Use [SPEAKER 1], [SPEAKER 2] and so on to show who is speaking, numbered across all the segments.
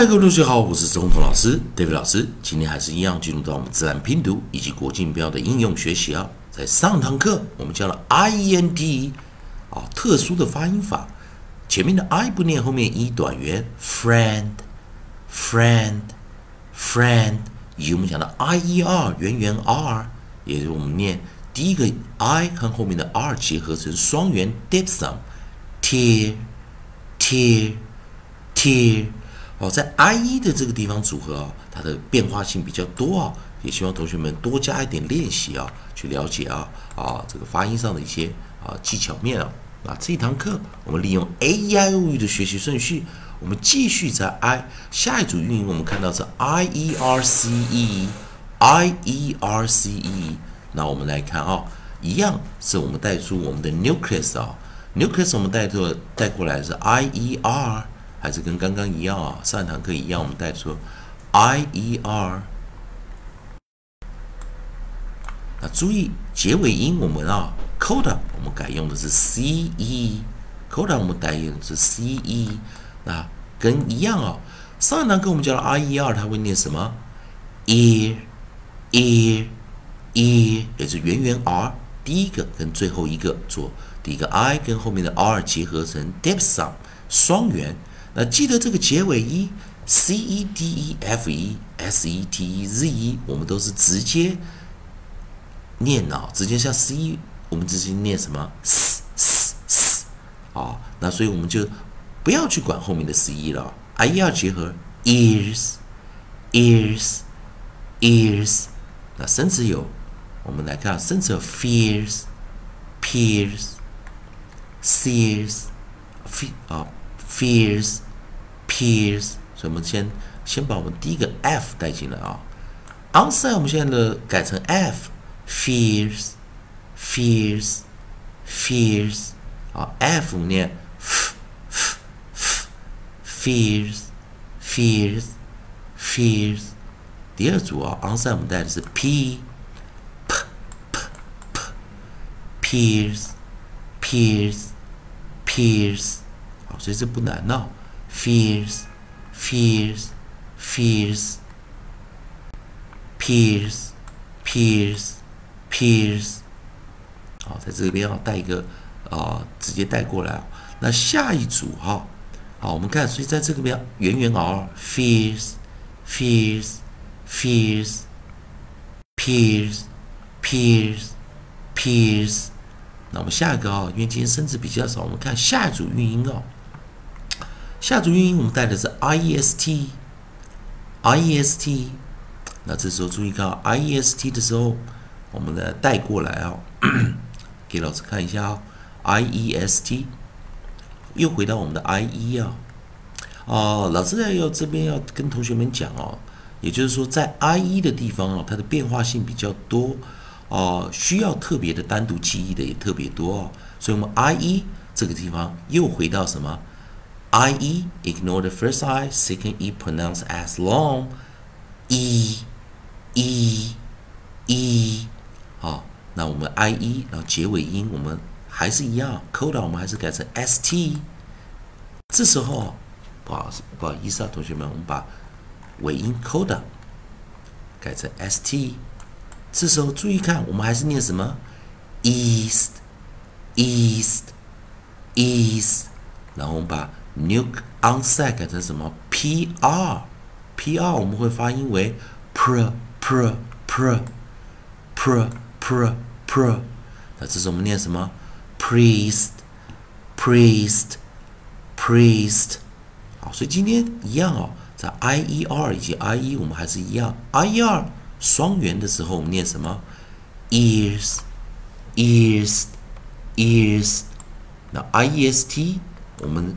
[SPEAKER 1] 嗨，各位同学好，我是中统老师，David 老师。今天还是一样进入到我们自然拼读以及国际音标的应用学习啊。在上堂课我们教了 I E N D 啊，特殊的发音法，前面的 I 不念，后面 E 短元 friend，friend，friend，以及我们讲的 I E R 圆圆 R，也就是我们念第一个 I 和后面的 R 结合成双元 diphthong，tear，tear，tear。哦，在 I E 的这个地方组合啊，它的变化性比较多啊，也希望同学们多加一点练习啊，去了解啊啊这个发音上的一些啊技巧面啊。那这一堂课我们利用 A E I O U 的学习顺序，我们继续在 I 下一组运营，我们看到是 I E R C E，I E R C E。那我们来看啊，一样是我们带出我们的 nucleus 啊，nucleus 我们带做带过来是 I E R。还是跟刚刚一样啊，上一堂课一样，我们带出 I E R。那注意结尾音，我们啊，coda 我们改用的是 C E，coda 我们改用的是 C E。那跟一样啊，上一堂课我们教了 I E R，它会念什么？ear，ear，ear，也是元元 R，第一个跟最后一个做第一个 I 跟后面的 R 结合成 depth 上双元。那记得这个结尾一 c e d e f e s e t e z e，我们都是直接念脑，直接像 c，我们直接念什么 s s s 啊？那所以我们就不要去管后面的 c e 了，i e 要结合 ears ears ears。那生词有，我们来看生词有 fears peers sears fe 啊。Fears, peers，所以我们先先把我们第一个 f 带进来啊。Onside 我们现在的改成 f，fears, fears, fears，啊，f 我们念 f f f fears, fears, fears。第二组啊，onside 我们带的是 p p p p，peers, peers, peers。所以这不难呐，fears, fears, fears, peers, peers, peers。好，在这边啊带一个啊，直接带过来啊。那下一组哈，好，我们看，所以在这个边圆圆 r fears, fears, fears, peers, peers, peers。那我们下一个啊，因为今天生字比较少，我们看下一组韵音啊。下组运音我们带的是 I E S T，I E S T。那这时候注意看 I E S T 的时候，我们来带过来啊，给老师看一下啊，I E S T，又回到我们的 I E 啊。哦，老师在要这边要跟同学们讲哦，也就是说在 I E 的地方哦，它的变化性比较多哦，需要特别的单独记忆的也特别多哦，所以我们 I E 这个地方又回到什么？I E ignore the first I second E pronounce as long E E E 好，那我们 I E 然后结尾音我们还是一样，coda 我们还是改成 S T。这时候不好不好意思啊，同学们，我们把尾音 coda 改成 S T。这时候注意看，我们还是念什么 East East East，然后我们把 Nuke on set 改成什么？P-R，P-R 我们会发音为 pr-pr-pr-pr-pr-pr。那这是我们念什么？Priest，Priest，Priest。好，所以今天一样哦，在 I-E-R 以及 I-E 我们还是一样。I-E-R 双元的时候我们念什么？Ears，Ears，Ears。那 I-E-S-T 我们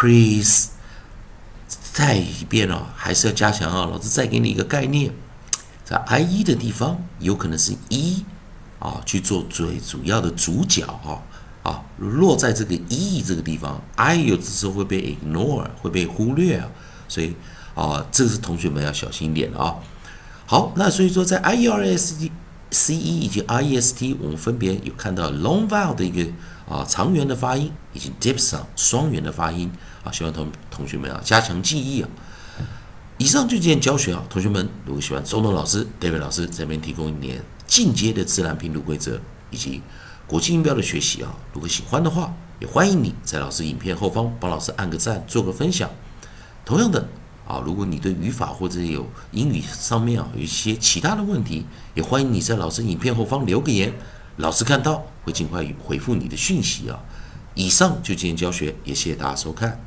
[SPEAKER 1] Please。再一遍哦，还是要加强啊。老师再给你一个概念，在 I E 的地方有可能是 E 啊去做最主要的主角哈啊，落在这个 E 这个地方，I 有的时候会被 ignore 会被忽略啊，所以啊，这个是同学们要小心一点的啊。好，那所以说在 I E R S D C E 以及 I E S T，我们分别有看到 long vowel 的一个啊长元的发音，以及 diphthong 双元的发音啊，希望同同学们啊加强记忆啊。以上就今天教学啊，同学们如果喜欢周东老师、David 老师这边提供一点进阶的自然拼读规则以及国际音标的学习啊，如果喜欢的话，也欢迎你在老师影片后方帮老师按个赞，做个分享。同样的啊，如果你对语法或者有英语上面啊有一些其他的问题，也欢迎你在老师影片后方留个言，老师看到会尽快回复你的讯息啊。以上就今天教学，也谢谢大家收看。